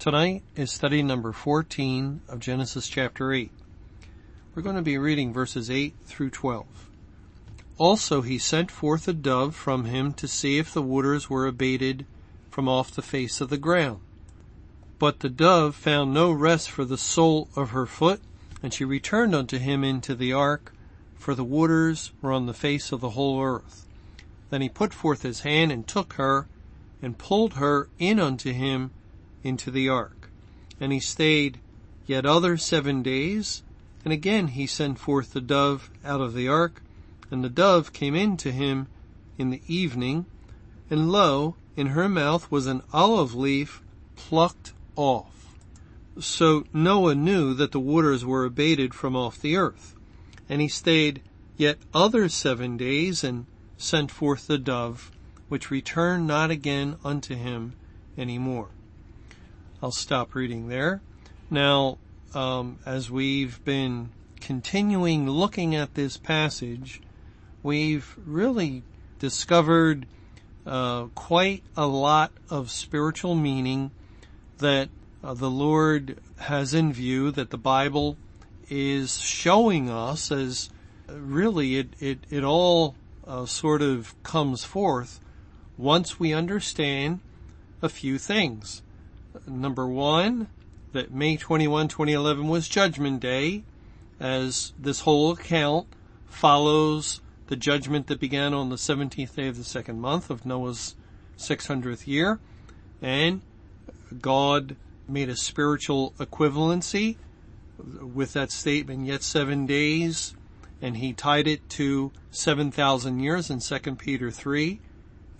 Tonight is study number 14 of Genesis chapter 8. We're going to be reading verses 8 through 12. Also he sent forth a dove from him to see if the waters were abated from off the face of the ground. But the dove found no rest for the sole of her foot, and she returned unto him into the ark, for the waters were on the face of the whole earth. Then he put forth his hand and took her and pulled her in unto him into the ark. And he stayed yet other seven days. And again he sent forth the dove out of the ark. And the dove came in to him in the evening. And lo, in her mouth was an olive leaf plucked off. So Noah knew that the waters were abated from off the earth. And he stayed yet other seven days and sent forth the dove, which returned not again unto him any more. I'll stop reading there. Now, um, as we've been continuing looking at this passage, we've really discovered uh, quite a lot of spiritual meaning that uh, the Lord has in view that the Bible is showing us as really it, it, it all uh, sort of comes forth once we understand a few things. Number one, that May 21, 2011 was Judgment Day, as this whole account follows the judgment that began on the 17th day of the second month of Noah's 600th year, and God made a spiritual equivalency with that statement, yet seven days and he tied it to 7,000 years in 2 Peter 3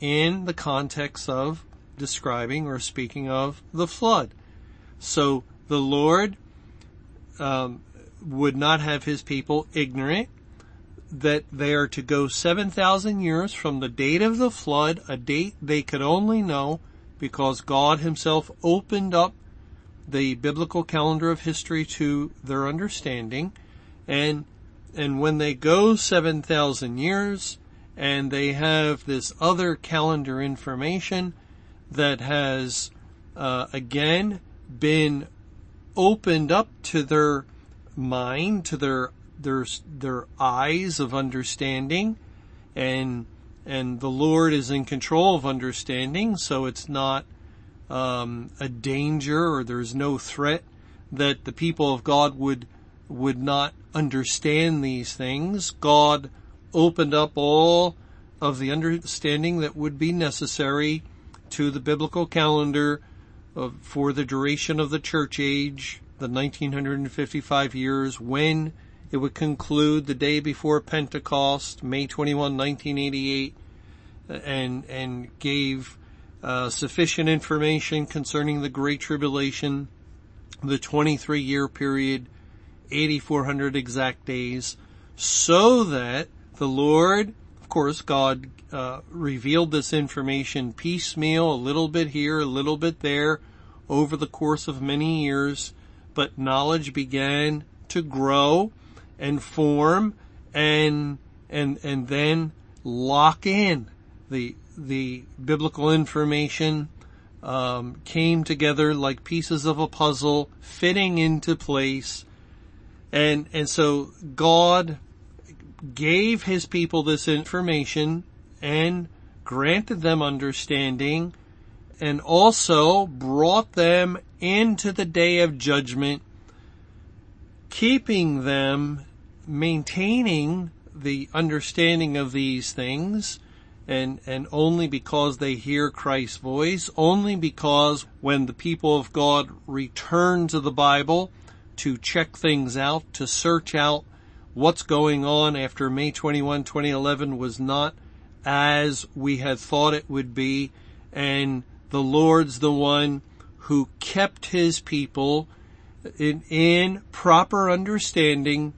in the context of describing or speaking of the flood. So the Lord um, would not have his people ignorant that they are to go 7,000 years from the date of the flood, a date they could only know because God himself opened up the biblical calendar of history to their understanding and and when they go 7,000 years and they have this other calendar information that has, uh, again, been opened up to their mind, to their, their, their eyes of understanding and, and the Lord is in control of understanding, so it's not, um, a danger or there's no threat that the people of God would would not understand these things, God opened up all of the understanding that would be necessary to the biblical calendar of, for the duration of the church age, the 1955 years, when it would conclude the day before Pentecost, May 21, 1988, and, and gave uh, sufficient information concerning the Great Tribulation, the 23 year period 8,400 exact days so that the Lord, course, God uh, revealed this information piecemeal, a little bit here, a little bit there, over the course of many years, but knowledge began to grow and form and and and then lock in. The the biblical information um, came together like pieces of a puzzle, fitting into place. And, and so God gave his people this information and granted them understanding and also brought them into the day of judgment, keeping them maintaining the understanding of these things and, and only because they hear Christ's voice, only because when the people of God return to the Bible, to check things out, to search out what's going on after May 21, 2011 was not as we had thought it would be. And the Lord's the one who kept his people in, in proper understanding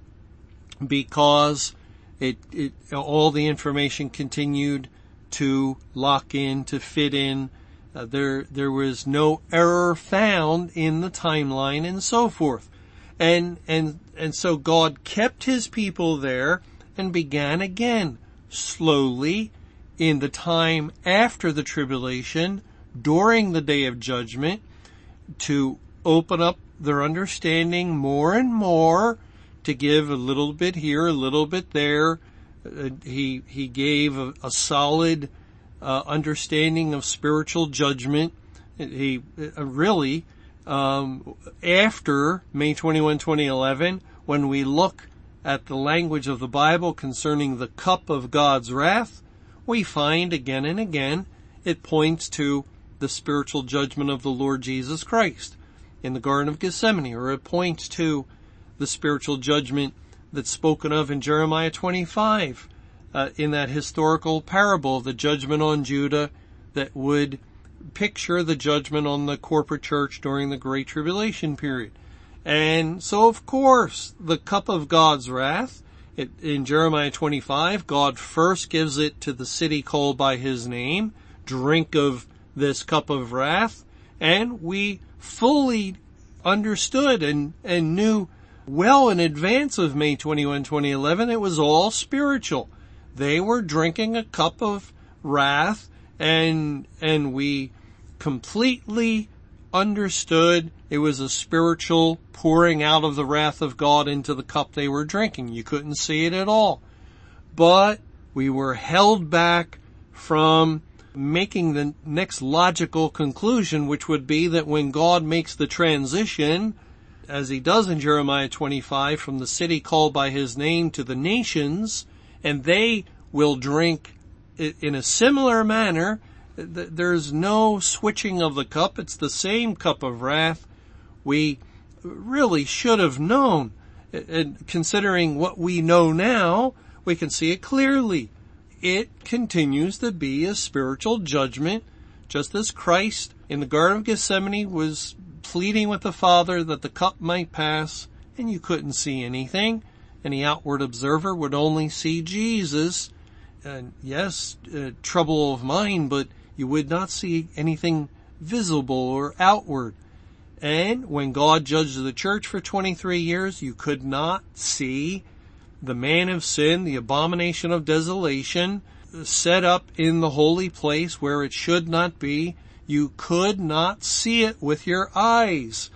because it, it, all the information continued to lock in, to fit in. Uh, there, there was no error found in the timeline and so forth. And, and, and so God kept his people there and began again slowly in the time after the tribulation during the day of judgment to open up their understanding more and more to give a little bit here, a little bit there. Uh, he, he gave a, a solid uh, understanding of spiritual judgment. He uh, really, um, after May 21, 2011, when we look at the language of the Bible concerning the cup of God's wrath, we find again and again it points to the spiritual judgment of the Lord Jesus Christ. In the Garden of Gethsemane, or it points to the spiritual judgment that's spoken of in Jeremiah 25, uh, in that historical parable, of the judgment on Judah that would picture the judgment on the corporate church during the Great Tribulation period. And so of course, the cup of God's wrath, it, in Jeremiah 25, God first gives it to the city called by his name, drink of this cup of wrath, and we fully understood and, and knew well in advance of May 21, 2011, it was all spiritual. They were drinking a cup of wrath and, and we completely understood it was a spiritual pouring out of the wrath of God into the cup they were drinking. You couldn't see it at all. But we were held back from making the next logical conclusion, which would be that when God makes the transition, as he does in Jeremiah 25, from the city called by his name to the nations, and they will drink in a similar manner, there's no switching of the cup. It's the same cup of wrath. We really should have known. And considering what we know now, we can see it clearly it continues to be a spiritual judgment, just as Christ in the Garden of Gethsemane was pleading with the Father that the cup might pass and you couldn't see anything. Any outward observer would only see Jesus. And yes, uh, trouble of mind, but you would not see anything visible or outward. And when God judged the church for 23 years, you could not see the man of sin, the abomination of desolation, set up in the holy place where it should not be. You could not see it with your eyes.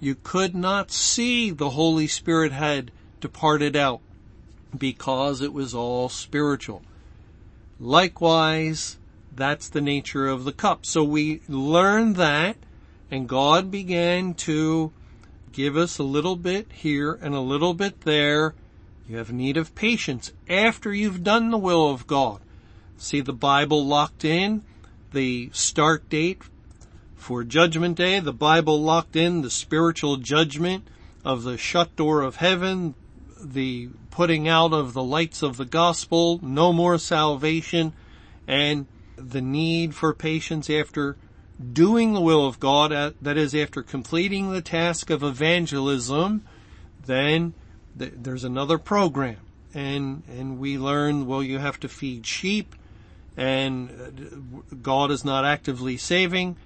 You could not see the Holy Spirit had departed out because it was all spiritual. Likewise, that's the nature of the cup. So we learned that and God began to give us a little bit here and a little bit there you have need of patience after you've done the will of God. See the Bible locked in, the start date for judgment day, the Bible locked in, the spiritual judgment of the shut door of heaven, the putting out of the lights of the gospel, no more salvation, and the need for patience after doing the will of God, that is after completing the task of evangelism, then there's another program. And and we learn well you have to feed sheep and uh, God is not actively saving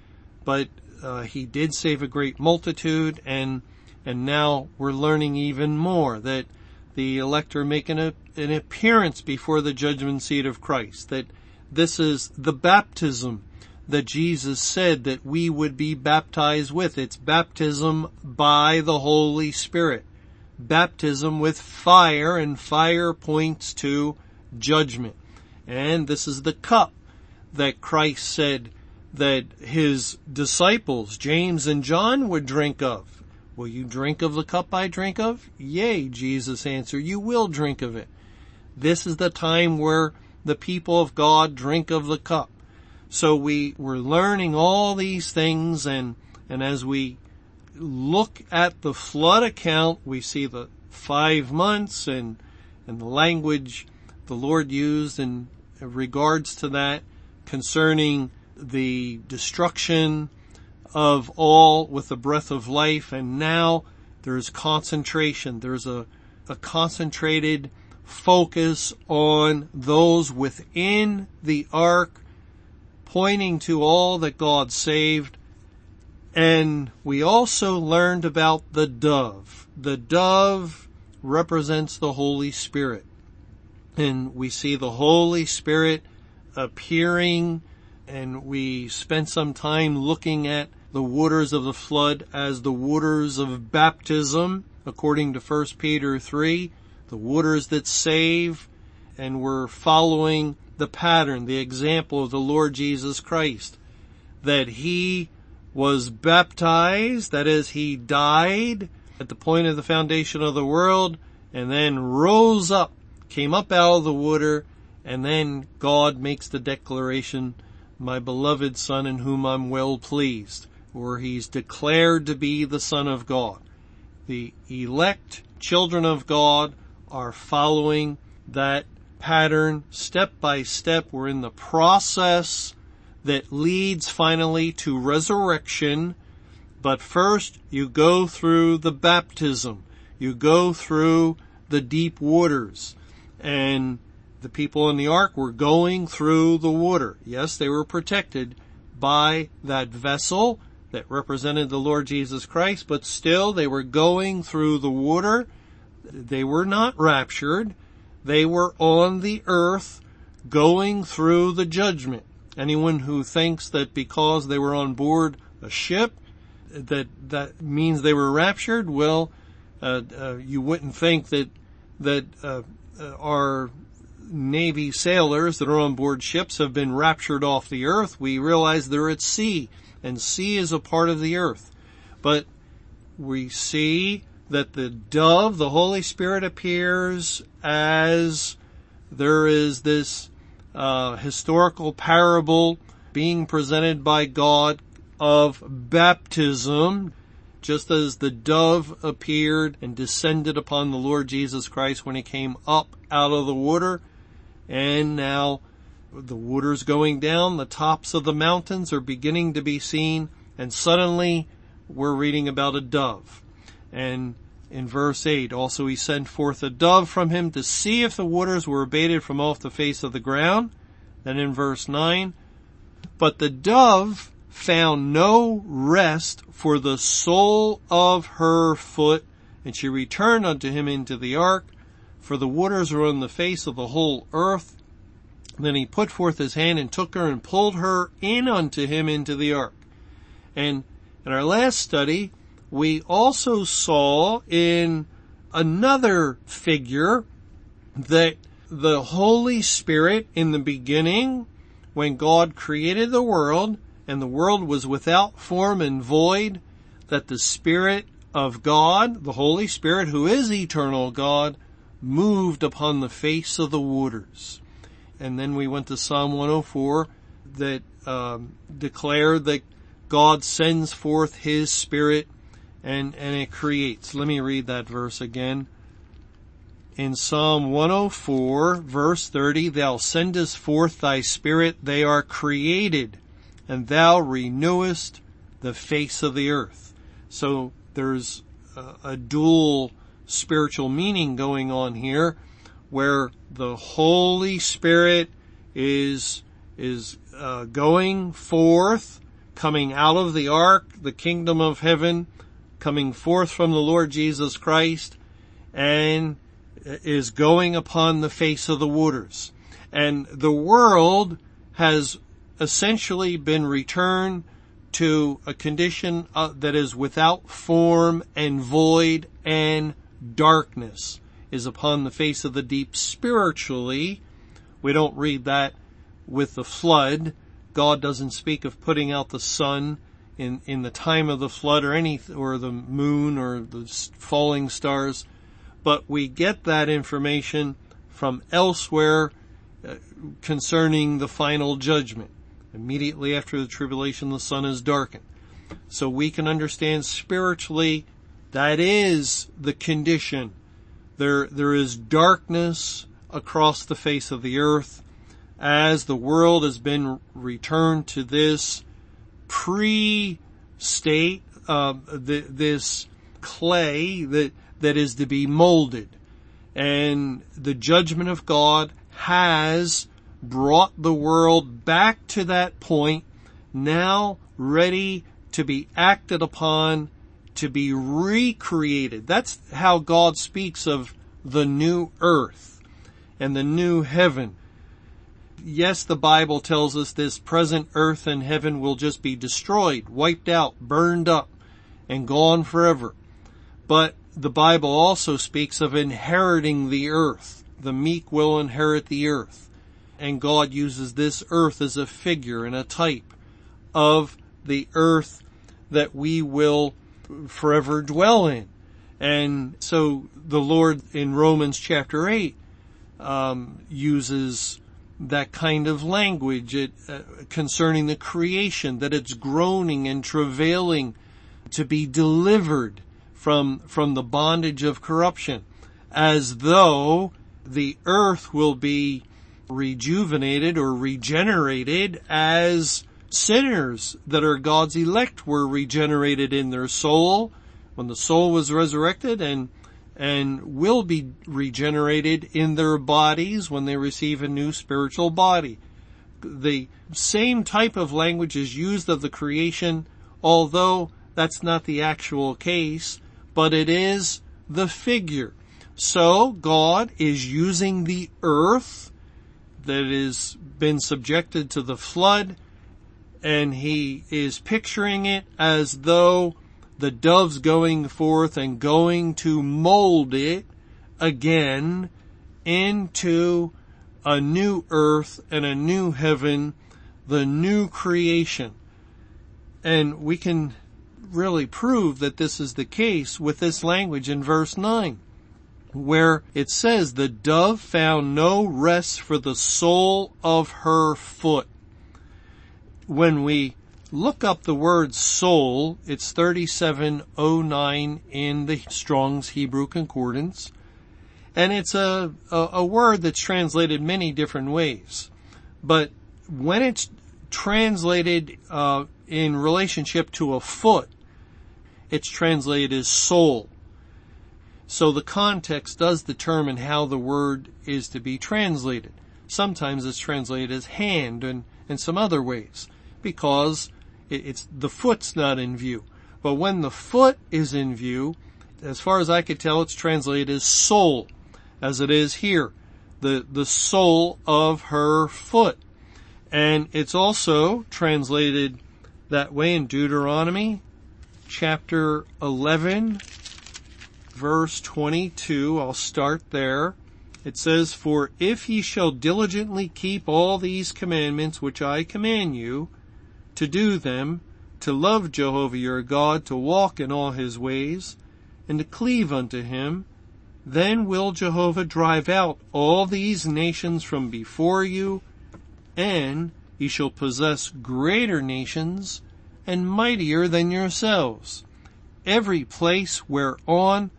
but uh, he did save a great multitude and and now we're learning even more that the elect are making a, an appearance before the judgment seat of Christ that this is the baptism that Jesus said that we would be baptized with. It's baptism by the Holy Spirit baptism with fire and fire points to judgment. And this is the cup that Christ said that his disciples, James and John, would drink of. Will you drink of the cup I drink of? Yea, Jesus answered, you will drink of it. This is the time where the people of God drink of the cup. So we were learning all these things and, and as we look at the flood account, we see the five months and, and the language the Lord used in regards to that concerning the destruction of all with the breath of life and now there's concentration. There's a, a concentrated focus on those within the ark pointing to all that God saved. And we also learned about the dove. The dove represents the Holy Spirit. And we see the Holy Spirit appearing and we spent some time looking at the waters of the flood as the waters of baptism according to 1 Peter 3, the waters that save and we're following the pattern, the example of the Lord Jesus Christ that he was baptized, that is he died at the point of the foundation of the world and then rose up, came up out of the water and then God makes the declaration my beloved son in whom I'm well pleased, or he's declared to be the son of God. The elect children of God are following that pattern step by step. We're in the process that leads finally to resurrection. But first you go through the baptism. You go through the deep waters and the people in the ark were going through the water. Yes, they were protected by that vessel that represented the Lord Jesus Christ, but still they were going through the water. They were not raptured. They were on the earth going through the judgment. Anyone who thinks that because they were on board a ship that that means they were raptured, well, uh, uh, you wouldn't think that that uh, uh our Navy sailors that are on board ships have been raptured off the earth. We realize they're at sea and sea is a part of the earth. But we see that the dove, the Holy Spirit appears as there is this uh, historical parable being presented by God of baptism, just as the dove appeared and descended upon the Lord Jesus Christ when he came up out of the water and now the water's going down, the tops of the mountains are beginning to be seen, and suddenly we're reading about a dove. And in verse 8, also he sent forth a dove from him to see if the waters were abated from off the face of the ground. Then in verse 9, but the dove found no rest for the sole of her foot, and she returned unto him into the ark, for the waters were on the face of the whole earth. Then he put forth his hand and took her and pulled her in unto him into the ark. And in our last study, we also saw in another figure that the Holy Spirit in the beginning, when God created the world and the world was without form and void, that the Spirit of God, the Holy Spirit who is eternal God, moved upon the face of the waters. And then we went to Psalm 104 that um, declared that God sends forth His Spirit and, and it creates. Let me read that verse again. In Psalm 104 verse 30, Thou sendest forth Thy Spirit, they are created, and Thou renewest the face of the earth. So there's a, a dual spiritual meaning going on here where the Holy Spirit is, is uh, going forth, coming out of the ark, the kingdom of heaven, coming forth from the Lord Jesus Christ, and is going upon the face of the waters. And the world has essentially been returned to a condition uh, that is without form and void and darkness is upon the face of the deep spiritually. We don't read that with the flood. God doesn't speak of putting out the sun in, in the time of the flood or any, or the moon or the falling stars. But we get that information from elsewhere uh, concerning the final judgment. Immediately after the tribulation, the sun is darkened. So we can understand spiritually that is the condition. There, there is darkness across the face of the earth as the world has been returned to this pre state, uh, the, this clay that, that is to be molded. And the judgment of God has brought the world back to that point, now ready to be acted upon, to be recreated. That's how God speaks of the new earth and the new heaven. Yes, the Bible tells us this present earth and heaven will just be destroyed, wiped out, burned up, and gone forever. But the Bible also speaks of inheriting the earth. The meek will inherit the earth. And God uses this earth as a figure and a type of the earth that we will forever dwell in. And so the Lord in Romans chapter 8 um, uses that kind of language it, uh, concerning the creation, that it's groaning and travailing to be delivered from, from the bondage of corruption, as though the earth will be rejuvenated or regenerated as sinners that are God's elect were regenerated in their soul when the soul was resurrected and and will be regenerated in their bodies when they receive a new spiritual body. The same type of language is used of the creation, although that's not the actual case, but it is the figure. So God is using the earth that has been subjected to the flood and he is picturing it as though the dove's going forth and going to mold it again into a new earth and a new heaven, the new creation. And we can really prove that this is the case with this language in verse 9, where it says, the dove found no rest for the sole of her foot when we look up the word sole, it's 3709 in the Strong's Hebrew Concordance. And it's a, a, a, word that's translated many different ways. But when it's translated uh, in relationship to a foot, it's translated as sole. So the context does determine how the word is to be translated. Sometimes it's translated as hand and, and some other ways because it's the foot's not in view. But when the foot is in view, as far as I could tell, it's translated as sole, as it is here. The, the sole of her foot. And it's also translated that way in Deuteronomy chapter 11 verse 22. I'll start there. It says, For if ye shall diligently keep all these commandments which I command you, to do them, to love Jehovah your God, to walk in all his ways, and to cleave unto him, then will Jehovah drive out all these nations from before you, and ye shall possess greater nations and mightier than yourselves. Every place whereon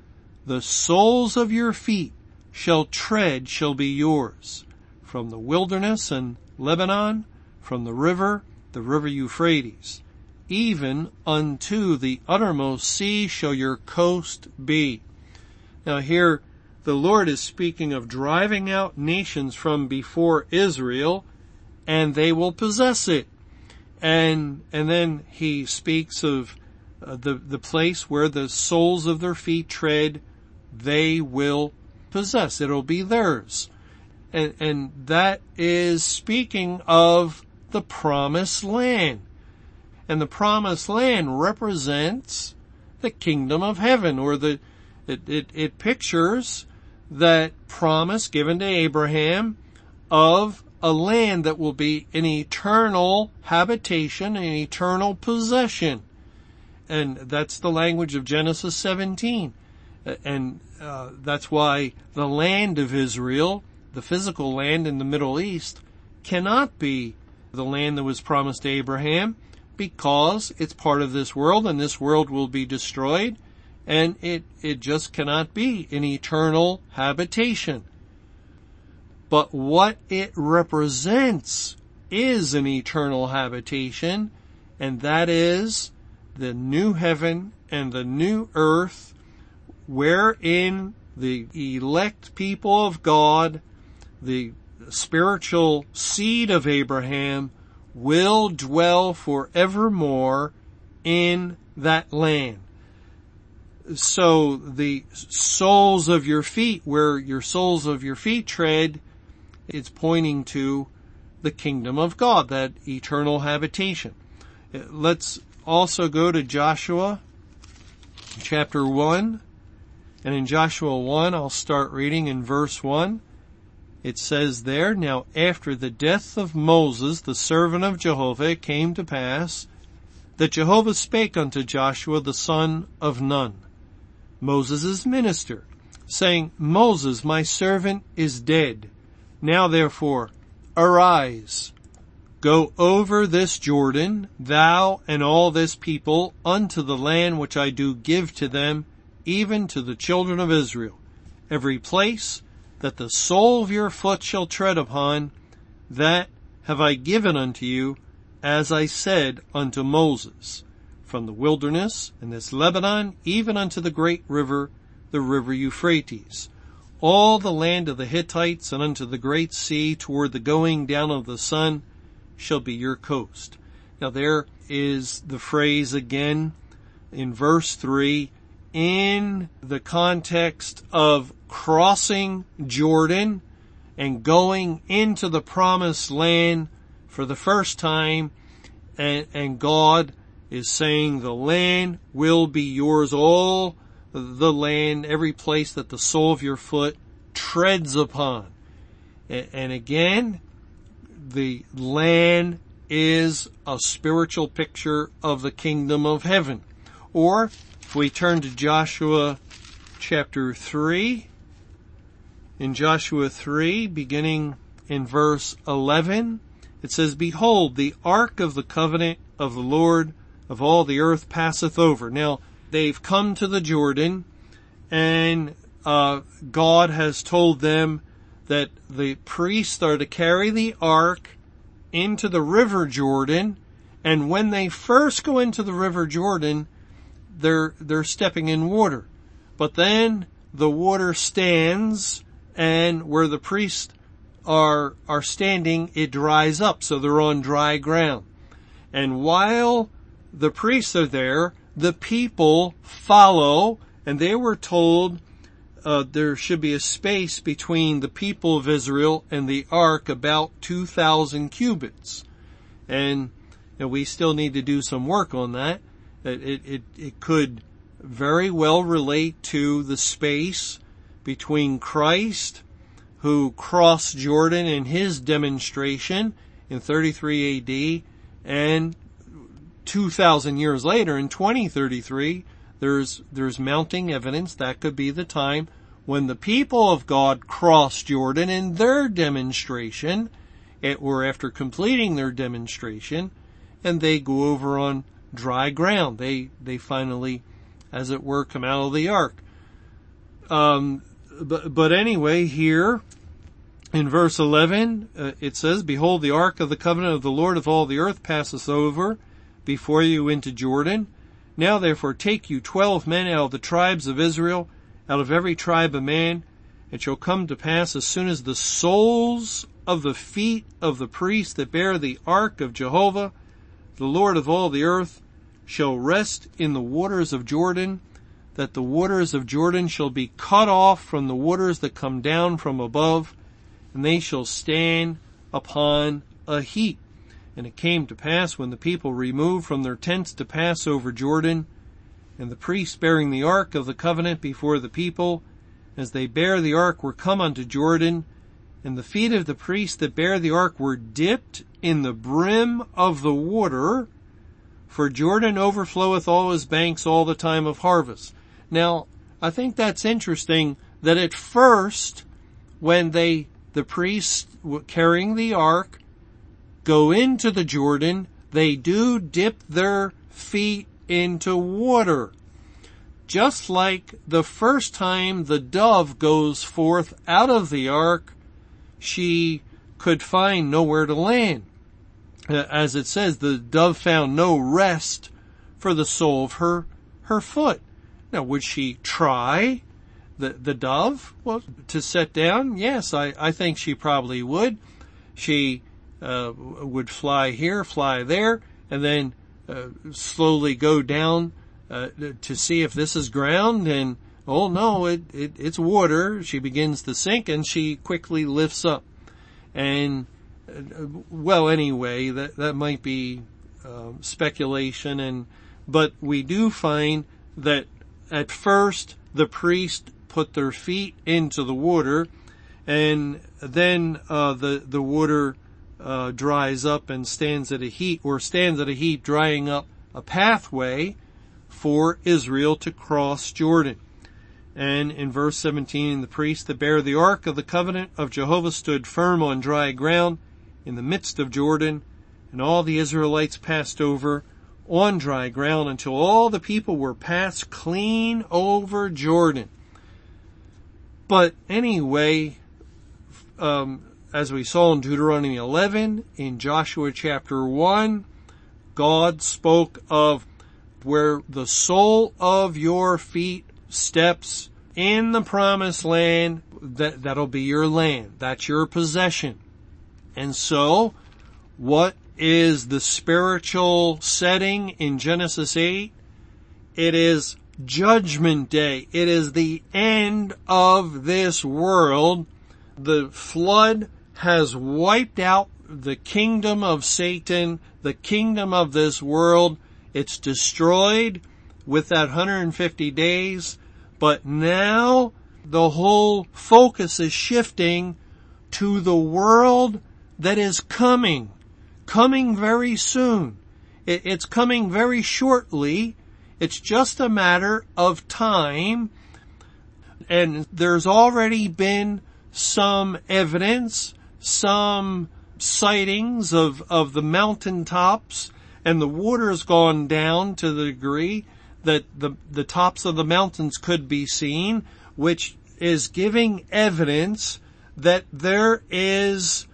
the soles of your feet shall tread shall be yours. From the wilderness and Lebanon, from the river the river Euphrates. Even unto the uttermost sea shall your coast be. Now here, the Lord is speaking of driving out nations from before Israel, and they will possess it. And, and then he speaks of uh, the, the place where the soles of their feet tread, they will possess. It'll be theirs. And, and that is speaking of the promised land. And the promised land represents the kingdom of heaven or the, it, it, it pictures that promise given to Abraham of a land that will be an eternal habitation, an eternal possession. And that's the language of Genesis 17. And uh, that's why the land of Israel, the physical land in the Middle East, cannot be the land that was promised to Abraham because it's part of this world and this world will be destroyed and it, it just cannot be an eternal habitation. But what it represents is an eternal habitation and that is the new heaven and the new earth wherein the elect people of God, the spiritual seed of Abraham will dwell forevermore in that land. So the soles of your feet, where your soles of your feet tread, it's pointing to the kingdom of God, that eternal habitation. Let's also go to Joshua chapter 1. And in Joshua 1, I'll start reading in verse 1. It says there, Now after the death of Moses, the servant of Jehovah, it came to pass that Jehovah spake unto Joshua the son of Nun, Moses' minister, saying, Moses, my servant, is dead. Now therefore, arise, go over this Jordan, thou and all this people, unto the land which I do give to them, even to the children of Israel. Every place that the sole of your foot shall tread upon, that have I given unto you, as I said unto Moses, from the wilderness and this Lebanon, even unto the great river, the river Euphrates, all the land of the Hittites and unto the great sea toward the going down of the sun shall be your coast. Now there is the phrase again in verse three, in the context of crossing Jordan and going into the promised land for the first time and, and God is saying the land will be yours, all the land, every place that the sole of your foot treads upon. And, again, the land is a spiritual picture of the kingdom of heaven. Or if we turn to Joshua chapter 3, in Joshua 3, beginning in verse 11, it says, Behold, the ark of the covenant of the Lord of all the earth passeth over. Now, they've come to the Jordan, and uh, God has told them that the priests are to carry the ark into the river Jordan, and when they first go into the river Jordan, they're, they're stepping in water. But then the water stands and where the priests are, are standing, it dries up. So they're on dry ground. And while the priests are there, the people follow and they were told uh, there should be a space between the people of Israel and the ark about 2,000 cubits. And you know, we still need to do some work on that. It, it, it could very well relate to the space between Christ, who crossed Jordan in his demonstration in 33 AD, and 2,000 years later in 2033, there's, there's mounting evidence that could be the time when the people of God crossed Jordan in their demonstration, or after completing their demonstration, and they go over on dry ground. They, they finally, as it were, come out of the ark. Um, but, but anyway, here in verse 11, uh, it says, Behold, the ark of the covenant of the Lord of all the earth passeth over before you into Jordan. Now therefore take you twelve men out of the tribes of Israel, out of every tribe a man. It shall come to pass as soon as the soles of the feet of the priests that bear the ark of Jehovah, the Lord of all the earth, shall rest in the waters of Jordan, that the waters of Jordan shall be cut off from the waters that come down from above, and they shall stand upon a heap. And it came to pass when the people removed from their tents to pass over Jordan, and the priests bearing the ark of the covenant before the people, as they bare the ark were come unto Jordan, and the feet of the priests that bare the ark were dipped in the brim of the water, for Jordan overfloweth all his banks all the time of harvest. Now, I think that's interesting that at first, when they, the priests carrying the ark, go into the Jordan, they do dip their feet into water. Just like the first time the dove goes forth out of the ark, she could find nowhere to land. As it says, the dove found no rest for the sole of her, her foot. Now, would she try the, the dove? Well, to set down? Yes, I, I think she probably would. She, uh, would fly here, fly there, and then, uh, slowly go down, uh, to see if this is ground and, oh no, it, it, it's water. She begins to sink and she quickly lifts up. And, uh, well, anyway, that, that might be, uh, speculation and, but we do find that at first the priest put their feet into the water and then, uh, the, the water, uh, dries up and stands at a heat or stands at a heat drying up a pathway for Israel to cross Jordan. And in verse 17, the priest that bare the ark of the covenant of Jehovah stood firm on dry ground in the midst of Jordan, and all the Israelites passed over on dry ground until all the people were passed clean over Jordan. But anyway, um, as we saw in Deuteronomy 11, in Joshua chapter 1, God spoke of where the sole of your feet steps in the promised land, that, that'll be your land. That's your possession. And so, what is the spiritual setting in Genesis 8? It is judgment day. It is the end of this world. The flood has wiped out the kingdom of Satan, the kingdom of this world. It's destroyed with that 150 days, but now the whole focus is shifting to the world that is coming, coming very soon. It's coming very shortly. It's just a matter of time. And there's already been some evidence, some sightings of, of the mountaintops and the water's gone down to the degree that the, the tops of the mountains could be seen, which is giving evidence that there is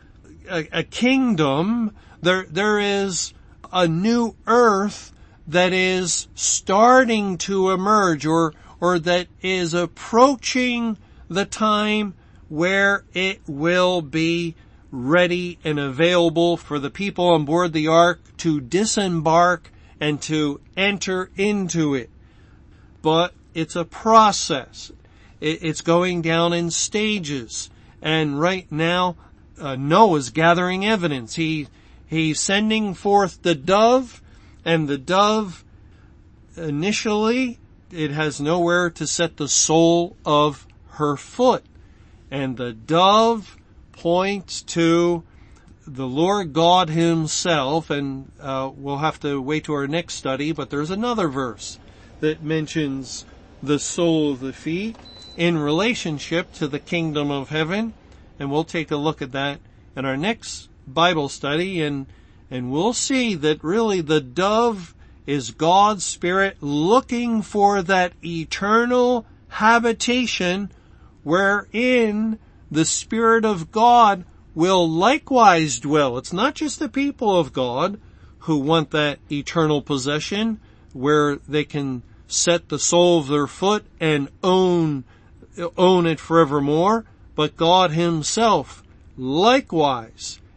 a, a kingdom, there, there is a new earth that is starting to emerge or, or that is approaching the time where it will be ready and available for the people on board the ark to disembark and to enter into it. But it's a process. It's going down in stages. And right now, uh, Noah's gathering evidence. He, he's sending forth the dove and the dove initially it has nowhere to set the sole of her foot. And the dove points to the Lord God himself, and uh, we'll have to wait to our next study, but there's another verse that mentions the sole of the feet in relationship to the kingdom of heaven, and we'll take a look at that in our next Bible study, and, and we'll see that really the dove is God's Spirit looking for that eternal habitation wherein the Spirit of God will likewise dwell. It's not just the people of God who want that eternal possession where they can set the sole of their foot and own, own it forevermore, but God himself likewise